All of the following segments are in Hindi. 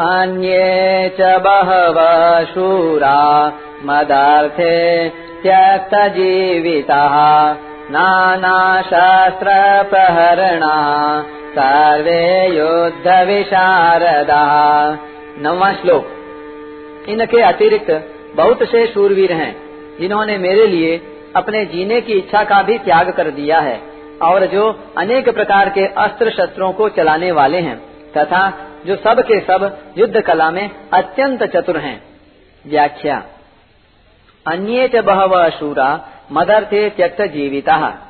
अन्ये च बहवः शूरा मदार्थे त्यक्तजीविताः नानाशास्त्रप्रहरणा सर्वे युद्धविशारदा। नवा श्लोक। इनके अतिरिक्त बहुत से शूरवीर हैं, जिन्होंने मेरे लिए अपने जीने की इच्छा का भी त्याग कर दिया है, और जो अनेक प्रकार के अस्त्र शस्त्रों को चलाने वाले हैं, तथा जो सब के सब युद्ध कला में अत्यंत चतुर हैं। व्याख्या। अन्य बहव शूरा मदर्थे त्यक्त जीविता।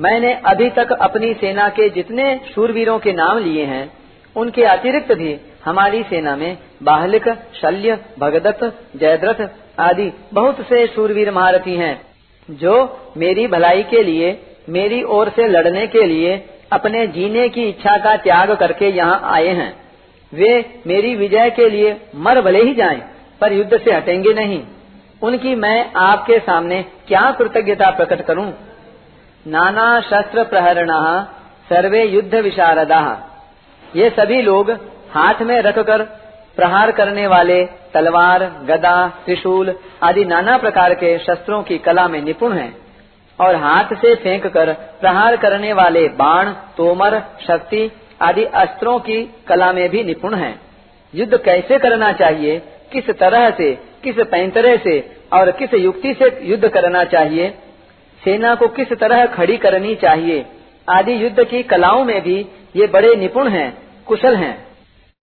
मैंने अभी तक अपनी सेना के जितने शूरवीरों के नाम लिए हैं, उनके अतिरिक्त भी हमारी सेना में बाहलिक, शल्य, भगदत्त, जयद्रथ आदि बहुत से शूरवीर महारथी हैं, जो मेरी भलाई के लिए, मेरी ओर से लड़ने के लिए अपने जीने की इच्छा का त्याग करके यहाँ आए हैं। वे मेरी विजय के लिए मर भले ही जाएँ, पर युद्ध से हटेंगे नहीं उनकी मैं आपके सामने क्या कृतज्ञता प्रकट करूँ? नाना शस्त्र प्रहरण सर्वे युद्ध विशारदा ये सभी लोग हाथ में रखकर प्रहार करने वाले तलवार गदा त्रिशूल आदि नाना प्रकार के शस्त्रों की कला में निपुण हैं और हाथ से फेंक कर प्रहार करने वाले बाण तोमर शक्ति आदि अस्त्रों की कला में भी निपुण हैं। युद्ध कैसे करना चाहिए, किस तरह से, किस पैंतरे से और किस युक्ति से युद्ध करना चाहिए, सेना को किस तरह खड़ी करनी चाहिए, आदि युद्ध की कलाओं में भी ये बड़े निपुण हैं, कुशल हैं।